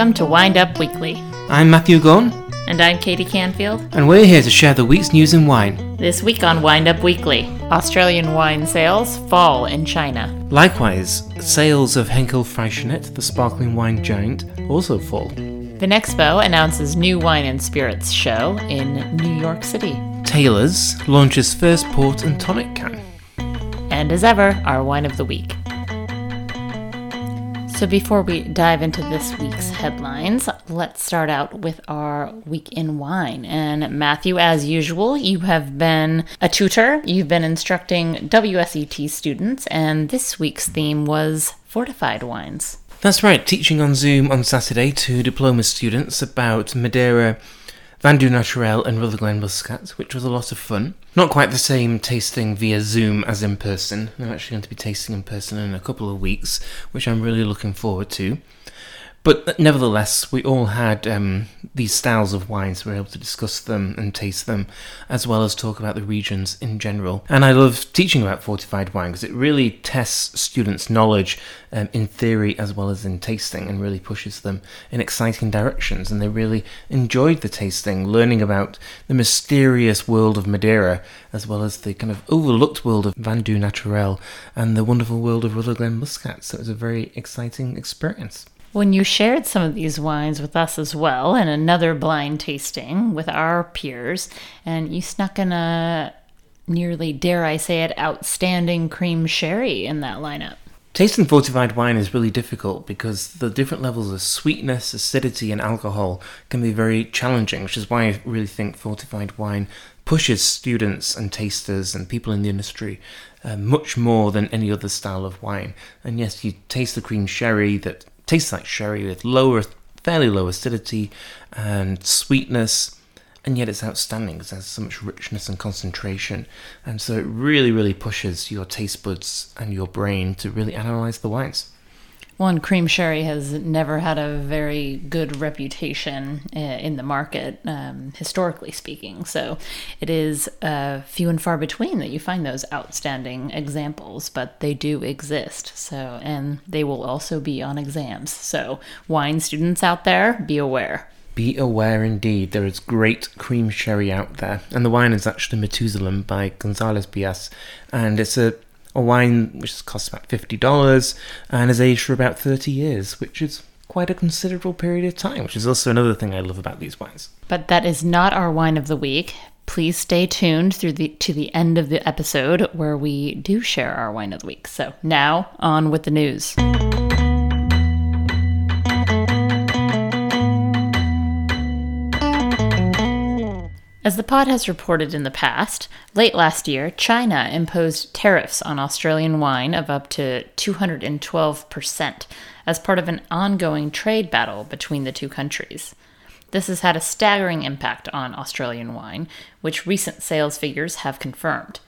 Welcome to Wind Up Weekly. I'm Matthew Gunn, And I'm Katie Canfield. and we're here to share the week's news in wine. This week on Wind Up Weekly, Australian wine sales fall in China. Likewise, sales of Henkell Freixenet, the sparkling wine giant, also fall. Vinexpo announces new wine and spirits show in New York City. Taylor's launches first port and tonic can. And as ever, our wine of the week. So before we dive into this week's headlines, let's start out with our week in wine. And Matthew, as usual, you have been a tutor, you've been instructing WSET students, and this week's theme was fortified wines. That's right, teaching on Zoom on Saturday to diploma students about Madeira, Vin Doux Naturel, and Rutherglen Muscat, which was a lot of fun. Not quite the same tasting via Zoom as in person. I'm actually going to be tasting in person in a couple of weeks, which I'm really looking forward to. But nevertheless, we all had um, these styles of wines. We were able to discuss them and taste them, as well as talk about the regions in general. And I love teaching about fortified wine because it really tests students' knowledge um, in theory as well as in tasting and really pushes them in exciting directions. And they really enjoyed the tasting, learning about the mysterious world of Madeira, as well as the kind of overlooked world of Vin Doux Naturel and the wonderful world of Rutherglen Muscat. So it was a very exciting experience. When you shared some of these wines with us as well, and another blind tasting with our peers, and you snuck in a nearly, dare I say it, outstanding cream sherry in that lineup. Tasting fortified wine is really difficult because the different levels of sweetness, acidity, and alcohol can be very challenging, which is why I really think fortified wine pushes students and tasters and people in the industry uh, much more than any other style of wine. And yes, you taste the cream sherry that tastes like sherry with lower, fairly low acidity and sweetness and yet it's outstanding because it has so much richness and concentration. And so it really, really pushes your taste buds and your brain to really analyze the wines. One cream sherry has never had a very good reputation uh, in the market, um, historically speaking. So it is uh, few and far between that you find those outstanding examples, but they do exist. So, and they will also be on exams. So, wine students out there, be aware. Be aware indeed, there is great cream sherry out there. And the wine is actually Methuselah by Gonzalez Byass. And it's a a wine which costs about $50 and is aged for about 30 years, which is quite a considerable period of time, which is also another thing I love about these wines. But that is not our wine of the week. Please stay tuned through the to the end of the episode where we do share our wine of the week. So now on with the news. As the pod has reported in the past, late last year, China imposed tariffs on Australian wine of up to 212% as part of an ongoing trade battle between the two countries. This has had a staggering impact on Australian wine, which recent sales figures have confirmed.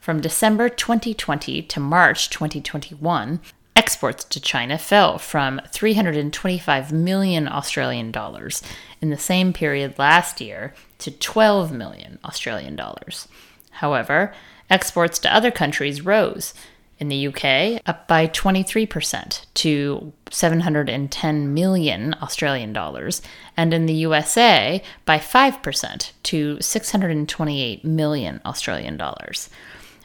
From December 2020 to March 2021, exports to China fell from 325 million Australian dollars in the same period last year to 12 million Australian dollars. However, exports to other countries rose. In the UK, up by 23% to 710 million Australian dollars, and in the USA by 5% to 628 million Australian dollars.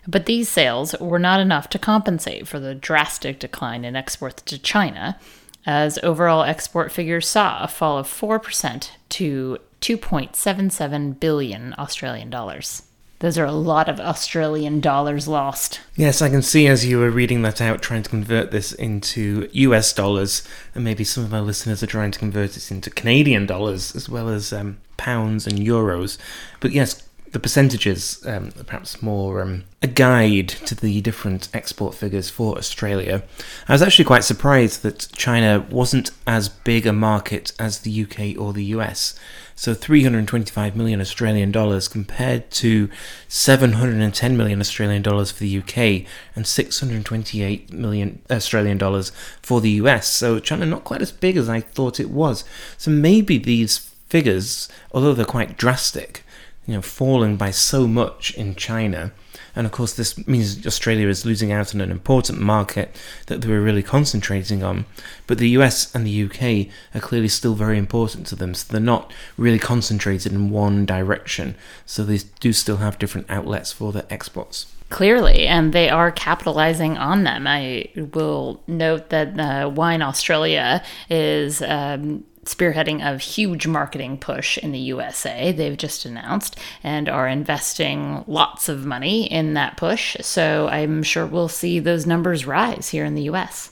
But these sales were not enough to compensate for the drastic decline in exports to China, as overall export figures saw a fall of 4% to 2.77 billion Australian dollars. Those are a lot of Australian dollars lost. Yes, I can see as you were reading that out, trying to convert this into US dollars, and maybe some of our listeners are trying to convert it into Canadian dollars as well as um, pounds and euros. But yes, the percentages, um, perhaps more um, a guide to the different export figures for Australia. I was actually quite surprised that China wasn't as big a market as the UK or the US. So 325 million Australian dollars compared to 710 million Australian dollars for the UK and 628 million Australian dollars for the US. So China not quite as big as I thought it was. So maybe these figures, although they're quite drastic, you know, falling by so much in China, And of course, this means Australia is losing out on an important market that they were really concentrating on. But the US and the UK are clearly still very important to them, so they're not really concentrated in one direction. So they do still have different outlets for their exports. Clearly, and they are capitalizing on them. I will note that uh, Wine Australia is. Um, spearheading a huge marketing push in the USA, they've just announced, and are investing lots of money in that push. So I'm sure we'll see those numbers rise here in the US.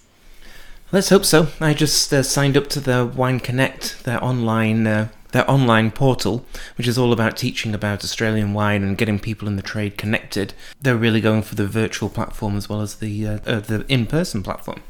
Let's hope so. I just uh, signed up to the Wine Connect, their online uh, their online portal, which is all about teaching about Australian wine and getting people in the trade connected. They're really going for the virtual platform as well as the uh, uh the in person platform.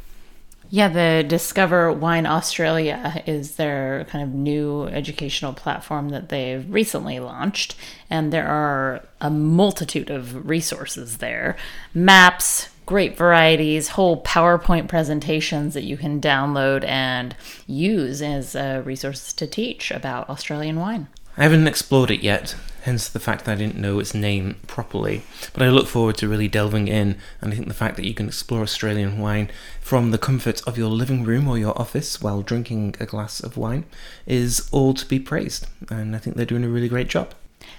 Yeah, the Discover Wine Australia is their kind of new educational platform that they've recently launched. And there are a multitude of resources there maps, great varieties, whole PowerPoint presentations that you can download and use as uh, resources to teach about Australian wine. I haven't explored it yet, hence the fact that I didn't know its name properly. But I look forward to really delving in, and I think the fact that you can explore Australian wine from the comfort of your living room or your office while drinking a glass of wine is all to be praised, and I think they're doing a really great job.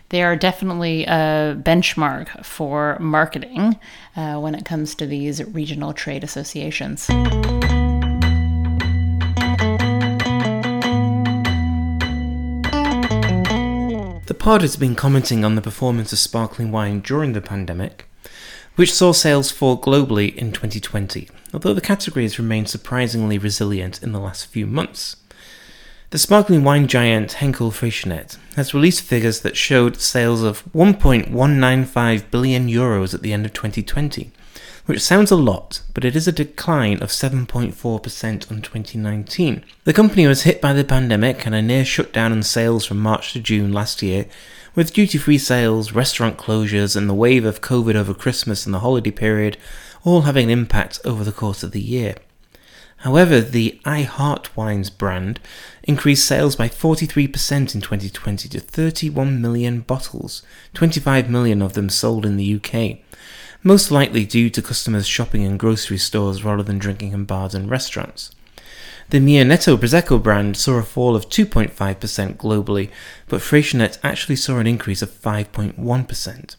They are definitely a benchmark for marketing uh, when it comes to these regional trade associations. The pod has been commenting on the performance of sparkling wine during the pandemic, which saw sales fall globally in 2020, although the category has remained surprisingly resilient in the last few months. The sparkling wine giant Henkell Freixenet has released figures that showed sales of 1.195 billion euros at the end of 2020, which sounds a lot, but it is a decline of 7.4% on 2019. The company was hit by the pandemic and a near shutdown in sales from March to June last year, with duty free sales, restaurant closures, and the wave of COVID over Christmas and the holiday period all having an impact over the course of the year. However, the I Heart Wines brand increased sales by 43% in 2020 to 31 million bottles, 25 million of them sold in the UK most likely due to customers shopping in grocery stores rather than drinking in bars and restaurants. The Mionetto Prosecco brand saw a fall of 2.5% globally, but Freixenet actually saw an increase of 5.1%.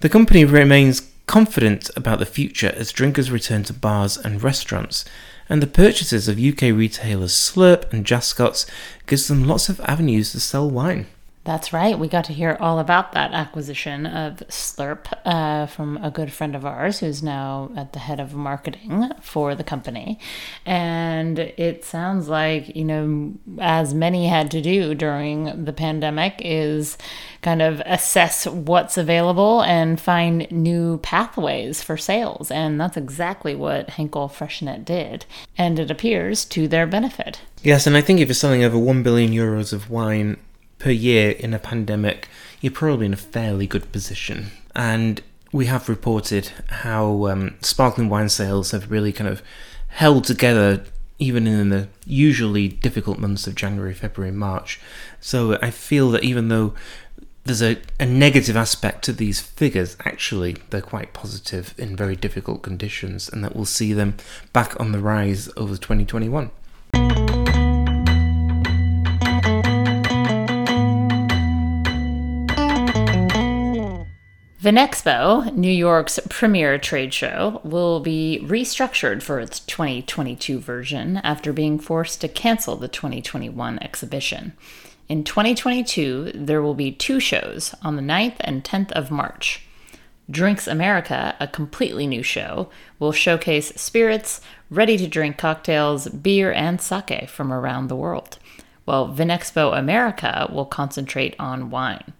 The company remains confident about the future as drinkers return to bars and restaurants, and the purchases of UK retailers Slurp and Jascots gives them lots of avenues to sell wine. That's right. We got to hear all about that acquisition of Slurp uh, from a good friend of ours who's now at the head of marketing for the company. And it sounds like, you know, as many had to do during the pandemic, is kind of assess what's available and find new pathways for sales. And that's exactly what Henkell Freixenet did. And it appears to their benefit. Yes, and I think if you're selling over 1 billion euros of wine per year in a pandemic, you're probably in a fairly good position. And we have reported how um, sparkling wine sales have really kind of held together even in the usually difficult months of January, February, March. So I feel that even though there's a, a negative aspect to these figures, actually, they're quite positive in very difficult conditions, and that we'll see them back on the rise over 2021. Vinexpo, New York's premier trade show, will be restructured for its 2022 version after being forced to cancel the 2021 exhibition. In 2022, there will be two shows on the 9th and 10th of March. Drinks America, a completely new show, will showcase spirits, ready to drink cocktails, beer, and sake from around the world, while Vinexpo America will concentrate on wine.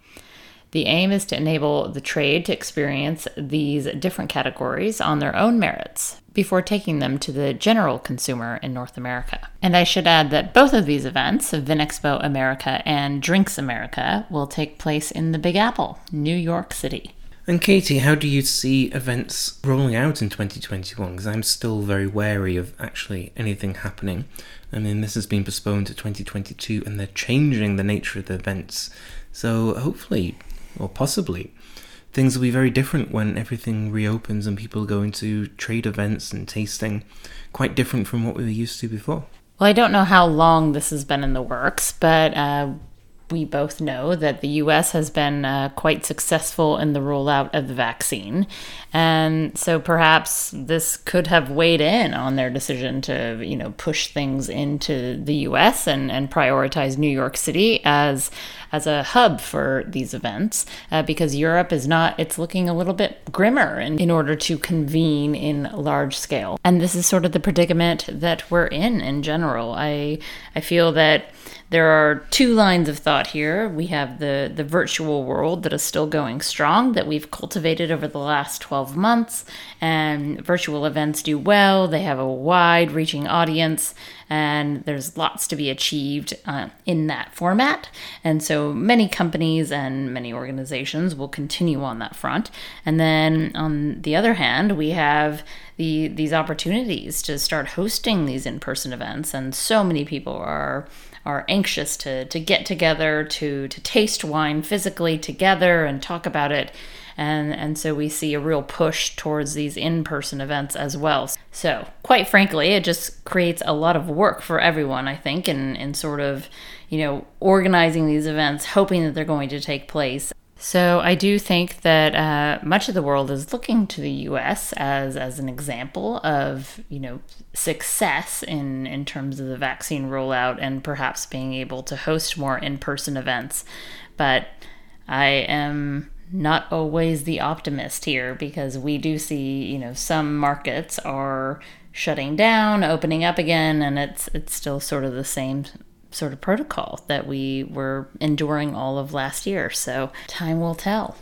The aim is to enable the trade to experience these different categories on their own merits before taking them to the general consumer in North America. And I should add that both of these events, Vinexpo America and Drinks America, will take place in the Big Apple, New York City. And Katie, how do you see events rolling out in 2021? Because I'm still very wary of actually anything happening. I mean, this has been postponed to 2022 and they're changing the nature of the events. So hopefully or possibly things will be very different when everything reopens and people go into trade events and tasting, quite different from what we were used to before. Well, I don't know how long this has been in the works, but uh, we both know that the US has been uh, quite successful in the rollout of the vaccine. And so perhaps this could have weighed in on their decision to, you know, push things into the US and, and prioritize New York City as as a hub for these events uh, because Europe is not, it's looking a little bit grimmer in, in order to convene in large scale. And this is sort of the predicament that we're in in general. I, I feel that there are two lines of thought here. We have the, the virtual world that is still going strong, that we've cultivated over the last 12 months, and virtual events do well. They have a wide reaching audience, and there's lots to be achieved uh, in that format. And so many companies and many organizations will continue on that front. And then on the other hand, we have the these opportunities to start hosting these in-person events and so many people are are anxious to to get together to to taste wine physically together and talk about it and and so we see a real push towards these in-person events as well so quite frankly it just creates a lot of work for everyone i think in in sort of you know organizing these events hoping that they're going to take place so I do think that uh, much of the world is looking to the U.S. as as an example of you know success in in terms of the vaccine rollout and perhaps being able to host more in person events. But I am not always the optimist here because we do see you know some markets are shutting down, opening up again, and it's it's still sort of the same sort of protocol that we were enduring all of last year. So time will tell.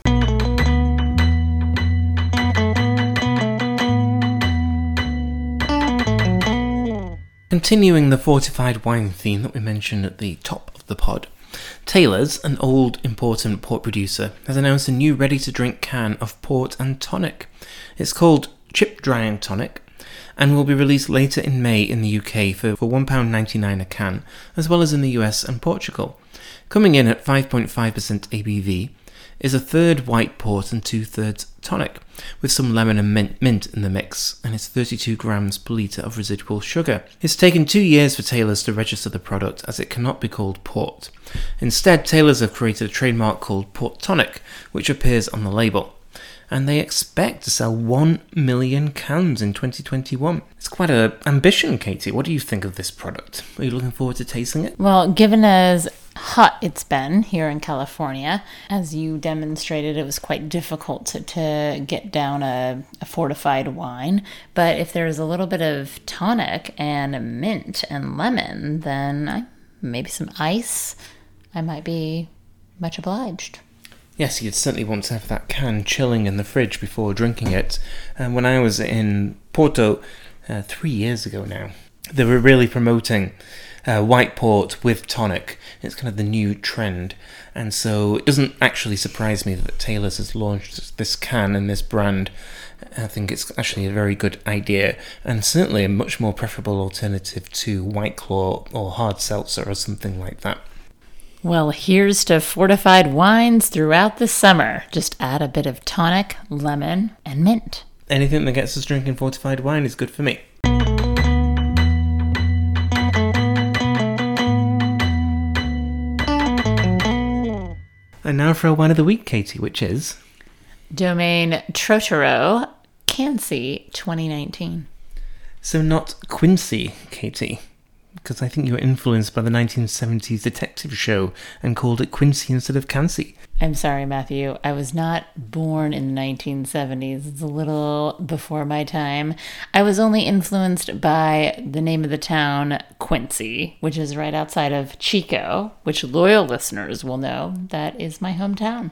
Continuing the fortified wine theme that we mentioned at the top of the pod, Taylor's, an old important port producer, has announced a new ready to drink can of port and tonic. It's called Chip Dry Tonic and will be released later in May in the UK for, for £1.99 a can, as well as in the US and Portugal. Coming in at 5.5% ABV is a third white port and two thirds tonic, with some lemon and mint, in the mix, and it's 32 grams per litre of residual sugar. It's taken two years for Taylor's to register the product as it cannot be called port. Instead, Taylor's have created a trademark called Port Tonic, which appears on the label and they expect to sell 1 million cans in 2021. It's quite an ambition, Katie. What do you think of this product? Are you looking forward to tasting it? Well, given as hot it's been here in California, as you demonstrated, it was quite difficult to, to get down a, a fortified wine. But if there's a little bit of tonic and mint and lemon, then I, maybe some ice, I might be much obliged. Yes, you'd certainly want to have that can chilling in the fridge before drinking it. And when I was in Porto uh, three years ago now, they were really promoting uh, white port with tonic. It's kind of the new trend. And so it doesn't actually surprise me that Taylor's has launched this can and this brand. I think it's actually a very good idea and certainly a much more preferable alternative to White Claw or hard seltzer or something like that. Well, here's to fortified wines throughout the summer. Just add a bit of tonic, lemon, and mint. Anything that gets us drinking fortified wine is good for me. And now for our wine of the week, Katie, which is Domaine Trotereau Cansey 2019. So not Quincy, Katie because I think you were influenced by the 1970s detective show and called it Quincy instead of Cansey. I'm sorry, Matthew. I was not born in the 1970s. It's a little before my time. I was only influenced by the name of the town, Quincy, which is right outside of Chico, which loyal listeners will know that is my hometown.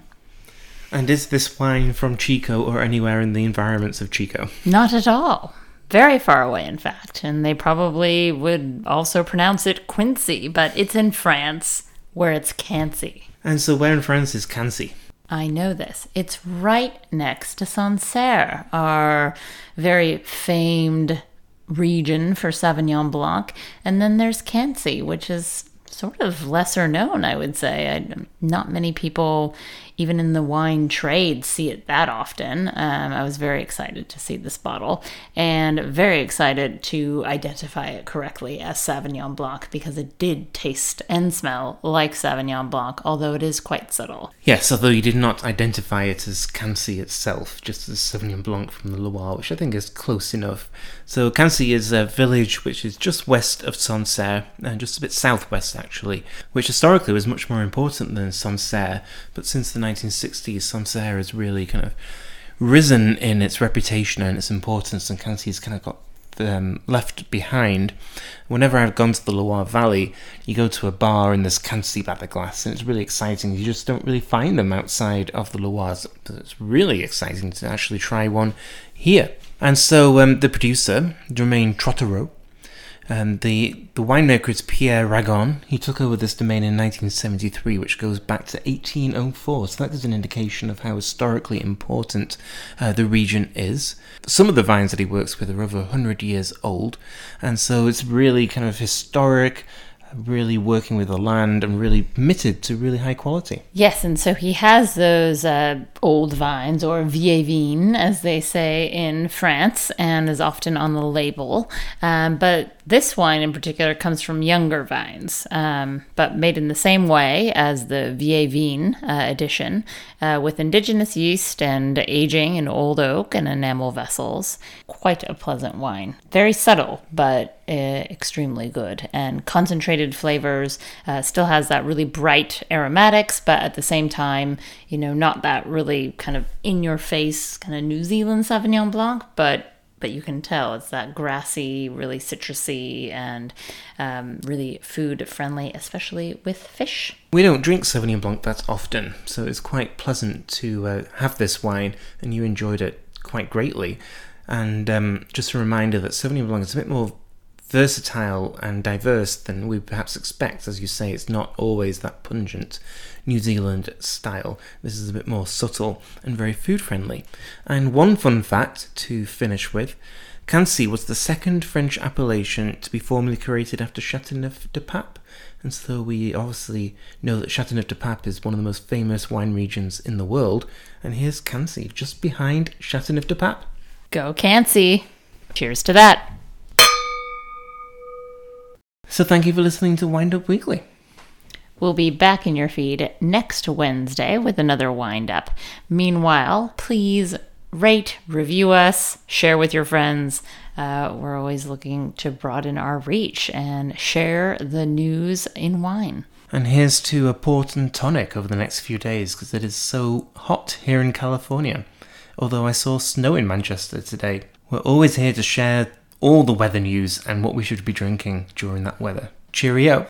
And is this wine from Chico or anywhere in the environments of Chico? Not at all very far away, in fact. And they probably would also pronounce it Quincy, but it's in France where it's Cancy. And so, where in France is Cancy? I know this. It's right next to Sancerre, our very famed region for Sauvignon Blanc. And then there's Cancy, which is sort of lesser known, I would say. I, not many people even in the wine trade see it that often. Um, I was very excited to see this bottle and very excited to identify it correctly as Sauvignon Blanc because it did taste and smell like Sauvignon Blanc, although it is quite subtle. Yes, although you did not identify it as Cancy itself, just as Sauvignon Blanc from the Loire, which I think is close enough. So Cancy is a village which is just west of Sancerre, and just a bit southwest actually, which historically was much more important than Sancerre, but since the 1960s, Sancerre has really kind of risen in its reputation and its importance, and Cancy's kind of got um, left behind. Whenever I've gone to the Loire Valley, you go to a bar and there's Cancy by the glass, and it's really exciting. You just don't really find them outside of the Loire. So it's really exciting to actually try one here. And so um, the producer, Domaine Trotereau, um, the the winemaker is Pierre Ragon. He took over this domain in 1973, which goes back to 1804. So that is an indication of how historically important uh, the region is. Some of the vines that he works with are over 100 years old, and so it's really kind of historic really working with the land and really committed to really high quality. Yes, and so he has those uh, old vines, or vieilles vignes, as they say in France, and is often on the label. Um, but this wine in particular comes from younger vines, um, but made in the same way as the Vieilles Vignes uh, edition, uh, with indigenous yeast and aging in old oak and enamel vessels. Quite a pleasant wine. Very subtle, but uh, extremely good. And concentrated flavors, uh, still has that really bright aromatics, but at the same time, you know, not that really kind of in your face kind of New Zealand Sauvignon Blanc, but but you can tell it's that grassy, really citrusy, and um, really food friendly, especially with fish. We don't drink Sauvignon Blanc that often, so it's quite pleasant to uh, have this wine, and you enjoyed it quite greatly. And um, just a reminder that Sauvignon Blanc is a bit more versatile and diverse than we perhaps expect. As you say, it's not always that pungent New Zealand style. This is a bit more subtle and very food friendly. And one fun fact to finish with Cancy was the second French appellation to be formally created after Chateauneuf de Pape. And so we obviously know that Chateauneuf de Pape is one of the most famous wine regions in the world. And here's Cancy, just behind Chateauneuf de Pape. Go Cancy! Cheers to that! So thank you for listening to Wind Up Weekly. We'll be back in your feed next Wednesday with another wind up. Meanwhile, please rate, review us, share with your friends. Uh, we're always looking to broaden our reach and share the news in wine. And here's to a port and tonic over the next few days because it is so hot here in California. Although I saw snow in Manchester today. We're always here to share all the weather news and what we should be drinking during that weather. Cheerio!